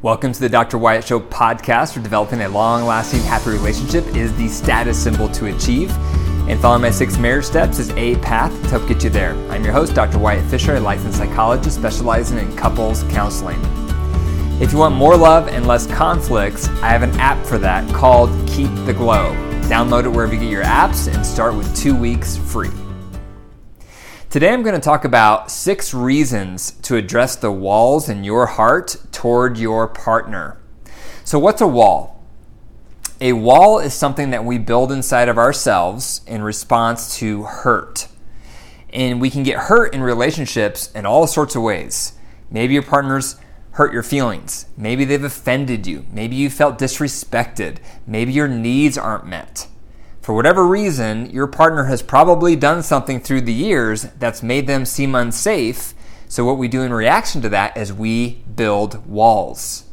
Welcome to the Dr. Wyatt Show podcast for developing a long lasting happy relationship is the status symbol to achieve. And following my six marriage steps is a path to help get you there. I'm your host, Dr. Wyatt Fisher, a licensed psychologist specializing in couples counseling. If you want more love and less conflicts, I have an app for that called Keep the Glow. Download it wherever you get your apps and start with two weeks free. Today I'm going to talk about six reasons to address the walls in your heart toward your partner. So, what's a wall? A wall is something that we build inside of ourselves in response to hurt. And we can get hurt in relationships in all sorts of ways. Maybe your partner's hurt your feelings. Maybe they've offended you. Maybe you felt disrespected. Maybe your needs aren't met. For whatever reason, your partner has probably done something through the years that's made them seem unsafe. So, what we do in reaction to that is we build walls.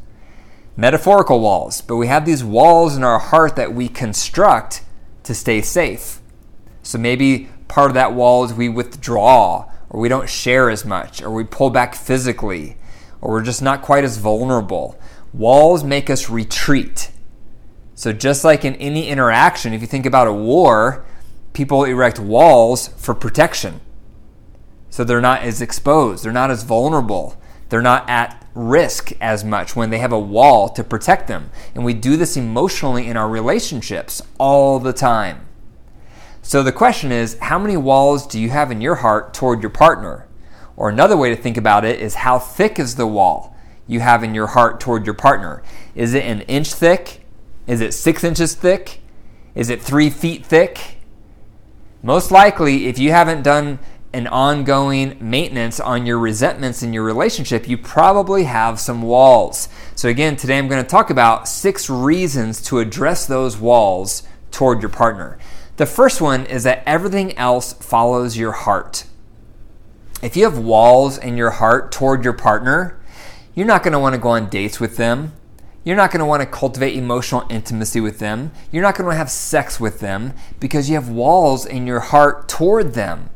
Metaphorical walls, but we have these walls in our heart that we construct to stay safe. So, maybe part of that wall is we withdraw, or we don't share as much, or we pull back physically, or we're just not quite as vulnerable. Walls make us retreat. So, just like in any interaction, if you think about a war, people erect walls for protection. So they're not as exposed, they're not as vulnerable, they're not at risk as much when they have a wall to protect them. And we do this emotionally in our relationships all the time. So the question is how many walls do you have in your heart toward your partner? Or another way to think about it is how thick is the wall you have in your heart toward your partner? Is it an inch thick? Is it six inches thick? Is it three feet thick? Most likely, if you haven't done an ongoing maintenance on your resentments in your relationship, you probably have some walls. So, again, today I'm going to talk about six reasons to address those walls toward your partner. The first one is that everything else follows your heart. If you have walls in your heart toward your partner, you're not going to want to go on dates with them. You're not going to want to cultivate emotional intimacy with them. You're not going to have sex with them because you have walls in your heart toward them.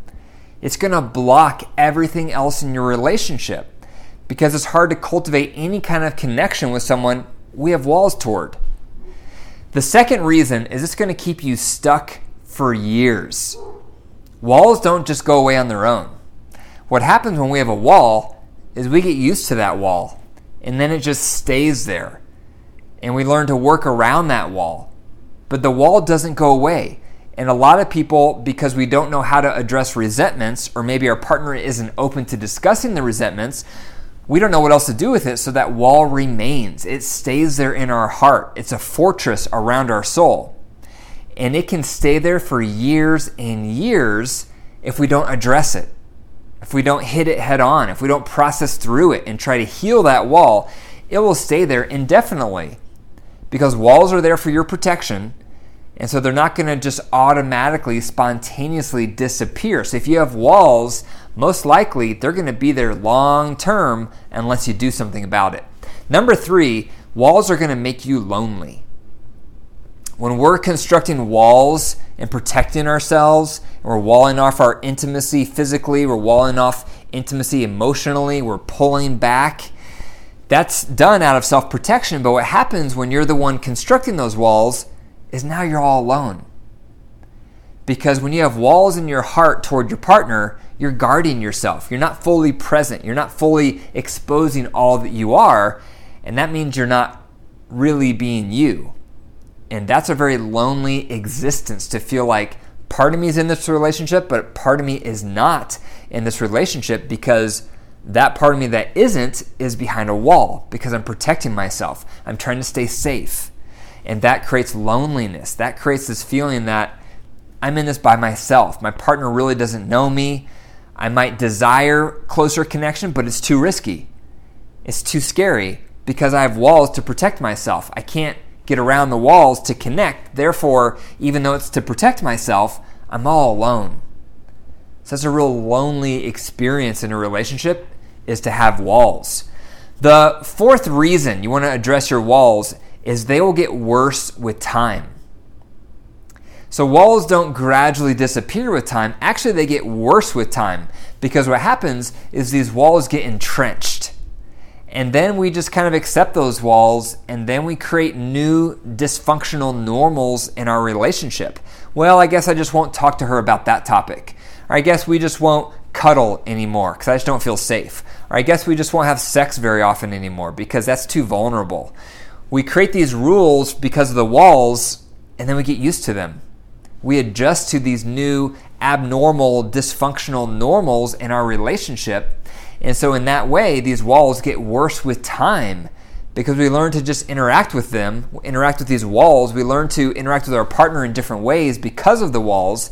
It's going to block everything else in your relationship because it's hard to cultivate any kind of connection with someone we have walls toward. The second reason is it's going to keep you stuck for years. Walls don't just go away on their own. What happens when we have a wall is we get used to that wall and then it just stays there and we learn to work around that wall. But the wall doesn't go away. And a lot of people, because we don't know how to address resentments, or maybe our partner isn't open to discussing the resentments, we don't know what else to do with it, so that wall remains. It stays there in our heart. It's a fortress around our soul. And it can stay there for years and years if we don't address it, if we don't hit it head on, if we don't process through it and try to heal that wall, it will stay there indefinitely because walls are there for your protection. And so they're not going to just automatically, spontaneously disappear. So if you have walls, most likely they're going to be there long term unless you do something about it. Number three, walls are going to make you lonely. When we're constructing walls and protecting ourselves, we're walling off our intimacy physically, we're walling off intimacy emotionally, we're pulling back that's done out of self protection, but what happens when you're the one constructing those walls is now you're all alone. Because when you have walls in your heart toward your partner, you're guarding yourself. You're not fully present. You're not fully exposing all that you are. And that means you're not really being you. And that's a very lonely existence to feel like part of me is in this relationship, but part of me is not in this relationship because that part of me that isn't is behind a wall because I'm protecting myself. I'm trying to stay safe. And that creates loneliness. That creates this feeling that I'm in this by myself. My partner really doesn't know me. I might desire closer connection, but it's too risky. It's too scary because I have walls to protect myself. I can't get around the walls to connect. Therefore, even though it's to protect myself, I'm all alone. So that's a real lonely experience in a relationship is to have walls. The fourth reason you want to address your walls is they will get worse with time. So walls don't gradually disappear with time. Actually, they get worse with time because what happens is these walls get entrenched. And then we just kind of accept those walls and then we create new dysfunctional normals in our relationship. Well, I guess I just won't talk to her about that topic. Or I guess we just won't cuddle anymore because I just don't feel safe. Or I guess we just won't have sex very often anymore because that's too vulnerable. We create these rules because of the walls and then we get used to them. We adjust to these new abnormal, dysfunctional normals in our relationship and so, in that way, these walls get worse with time because we learn to just interact with them, interact with these walls. We learn to interact with our partner in different ways because of the walls,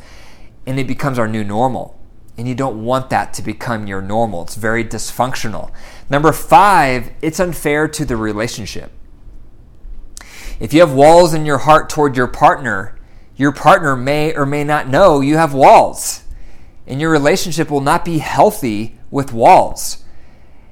and it becomes our new normal. And you don't want that to become your normal. It's very dysfunctional. Number five, it's unfair to the relationship. If you have walls in your heart toward your partner, your partner may or may not know you have walls. And your relationship will not be healthy with walls.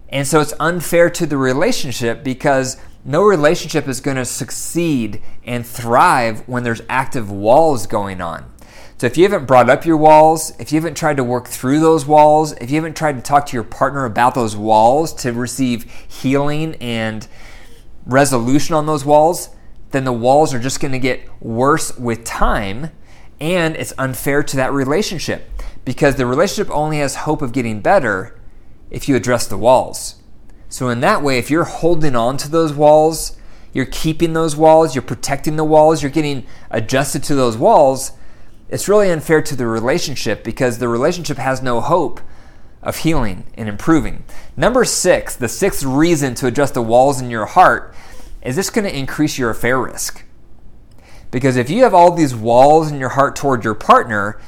And so it's unfair to the relationship because no relationship is going to succeed and thrive when there's active walls going on. So if you haven't brought up your walls, if you haven't tried to work through those walls, if you haven't tried to talk to your partner about those walls to receive healing and resolution on those walls, then the walls are just going to get worse with time and it's unfair to that relationship because the relationship only has hope of getting better if you address the walls. So, in that way, if you're holding on to those walls, you're keeping those walls, you're protecting the walls, you're getting adjusted to those walls, it's really unfair to the relationship because the relationship has no hope of healing and improving. Number six, the sixth reason to adjust the walls in your heart is this going to increase your affair risk. Because if you have all these walls in your heart toward your partner,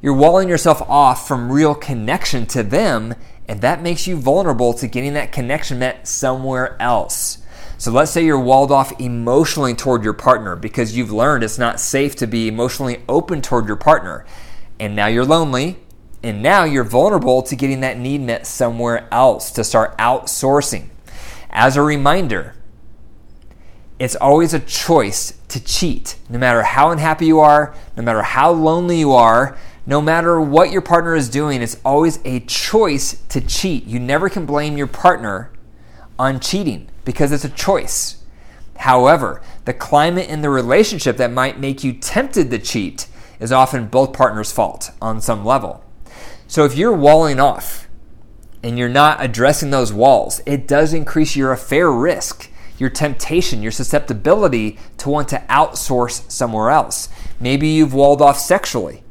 you're walling yourself off from real connection to them, and that makes you vulnerable to getting that connection met somewhere else. So let's say you're walled off emotionally toward your partner because you've learned it's not safe to be emotionally open toward your partner. And now you're lonely, and now you're vulnerable to getting that need met somewhere else to start outsourcing. As a reminder, it's always a choice to cheat. No matter how unhappy you are, no matter how lonely you are, no matter what your partner is doing, it's always a choice to cheat. You never can blame your partner on cheating because it's a choice. However, the climate in the relationship that might make you tempted to cheat is often both partners' fault on some level. So if you're walling off and you're not addressing those walls, it does increase your affair risk, your temptation, your susceptibility to want to outsource somewhere else. Maybe you've walled off sexually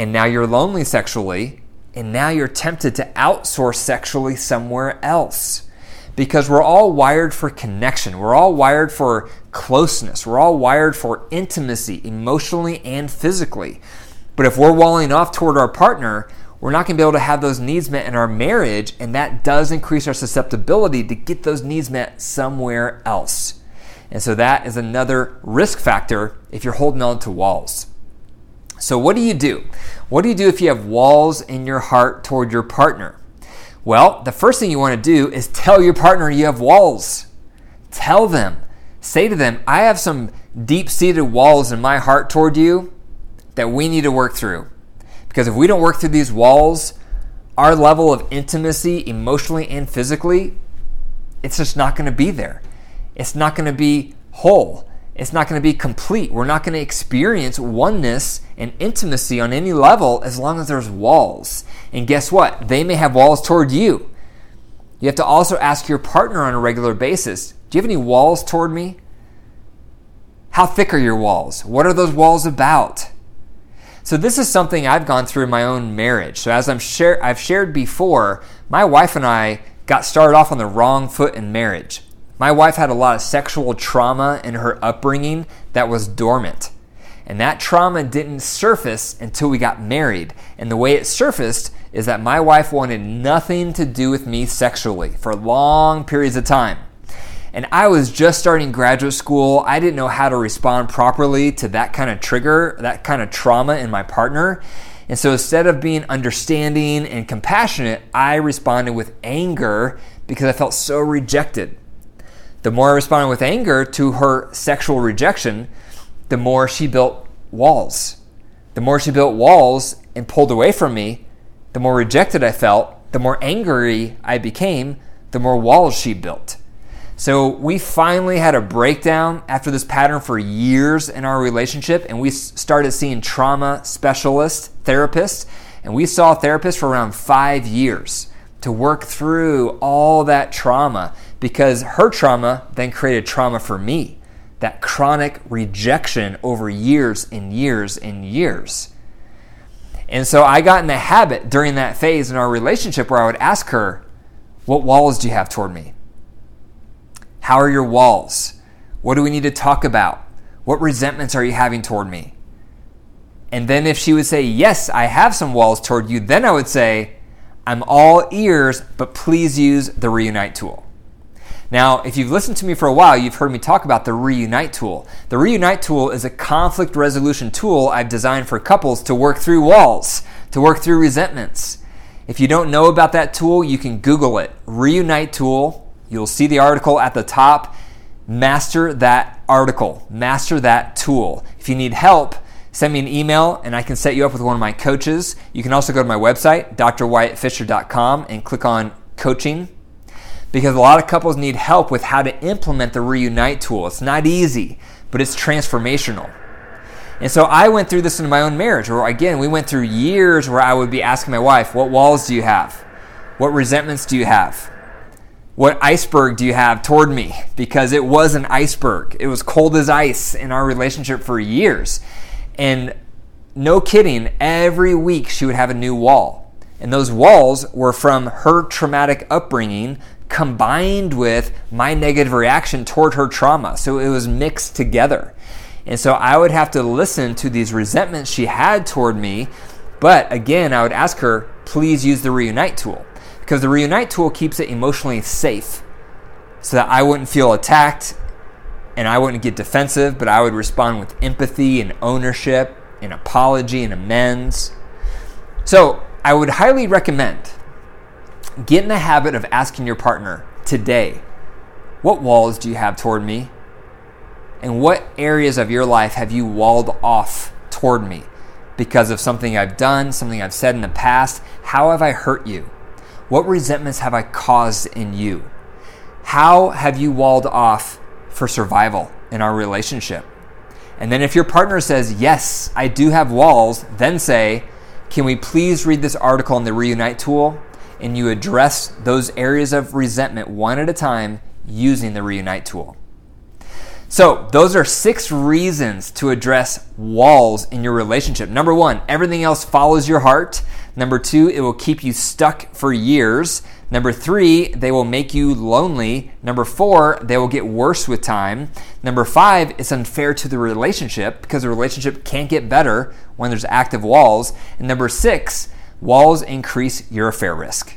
and now you're lonely sexually, and now you're tempted to outsource sexually somewhere else. Because we're all wired for connection. We're all wired for closeness. We're all wired for intimacy, emotionally and physically. But if we're walling off toward our partner, we're not going to be able to have those needs met in our marriage, and that does increase our susceptibility to get those needs met somewhere else. And so that is another risk factor if you're holding on to walls. So, what do you do? What do you do if you have walls in your heart toward your partner? Well, the first thing you want to do is tell your partner you have walls. Tell them, say to them, I have some deep seated walls in my heart toward you that we need to work through. Because if we don't work through these walls, our level of intimacy, emotionally and physically, it's just not going to be there. It's not going to be whole it's not going to be complete. We're not going to experience oneness and intimacy on any level as long as there's walls. And guess what? They may have walls toward you. You have to also ask your partner on a regular basis Do you have any walls toward me? How thick are your walls? What are those walls about? So this is something I've gone through in my own marriage. So as I'm share, I've shared before, my wife and I got started off on the wrong foot in marriage. My wife had a lot of sexual trauma in her upbringing that was dormant. And that trauma didn't surface until we got married. And the way it surfaced is that my wife wanted nothing to do with me sexually for long periods of time. And I was just starting graduate school. I didn't know how to respond properly to that kind of trigger, that kind of trauma in my partner. And so instead of being understanding and compassionate, I responded with anger because I felt so rejected. The more I responded with anger to her sexual rejection, the more she built walls. The more she built walls and pulled away from me, the more rejected I felt, the more angry I became, the more walls she built. So we finally had a breakdown after this pattern for years in our relationship, and we started seeing trauma specialist therapists, and we saw therapists for around five years to work through all that trauma because her trauma then created trauma for me. That chronic rejection over years and years and years. And so I got in the habit during that phase in our relationship where I would ask her, What walls do you have toward me? How are your walls? What do we need to talk about? What resentments are you having toward me? And then if she would say, Yes, I have some walls toward you, then I would say, I'm all ears, but please use the reunite tool. Now, if you've listened to me for a while, you've heard me talk about the Reunite tool. The Reunite tool is a conflict resolution tool I've designed for couples to work through walls, to work through resentments. If you don't know about that tool, you can Google it. Reunite tool. You'll see the article at the top. Master that article, master that tool. If you need help, send me an email and I can set you up with one of my coaches. You can also go to my website, drwyattfisher.com, and click on coaching because a lot of couples need help with how to implement the Reunite tool. It's not easy, but it's transformational. And so I went through this in my own marriage, where again, we went through years where I would be asking my wife, What walls do you have? What resentments do you have? What iceberg do you have toward me? Because it was an iceberg. It was cold as ice in our relationship for years. And no kidding, every week she would have a new wall. And those walls were from her traumatic upbringing combined with my negative reaction toward her trauma. So it was mixed together. And so I would have to listen to these resentments she had toward me. But again, I would ask her, please use the reunite tool because the reunite tool keeps it emotionally safe so that I wouldn't feel attacked and I wouldn't get defensive, but I would respond with empathy and ownership and apology and amends. So I would highly recommend Get in the habit of asking your partner today, what walls do you have toward me? And what areas of your life have you walled off toward me because of something I've done, something I've said in the past? How have I hurt you? What resentments have I caused in you? How have you walled off for survival in our relationship? And then if your partner says, Yes, I do have walls, then say, Can we please read this article in the Reunite tool? And you address those areas of resentment one at a time using the Reunite tool. So, those are six reasons to address walls in your relationship. Number one, everything else follows your heart. Number two, it will keep you stuck for years. Number three, they will make you lonely. Number four, they will get worse with time. Number five, it's unfair to the relationship because the relationship can't get better when there's active walls. And number six, Walls increase your affair risk.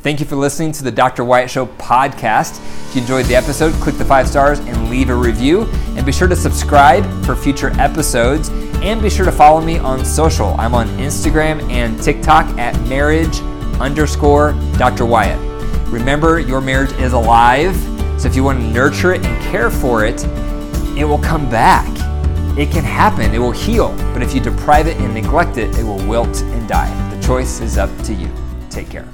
Thank you for listening to the Dr. Wyatt Show podcast. If you enjoyed the episode, click the five stars and leave a review. And be sure to subscribe for future episodes. And be sure to follow me on social. I'm on Instagram and TikTok at marriage underscore Dr. Wyatt. Remember, your marriage is alive. So if you want to nurture it and care for it, it will come back. It can happen, it will heal, but if you deprive it and neglect it, it will wilt and die. The choice is up to you. Take care.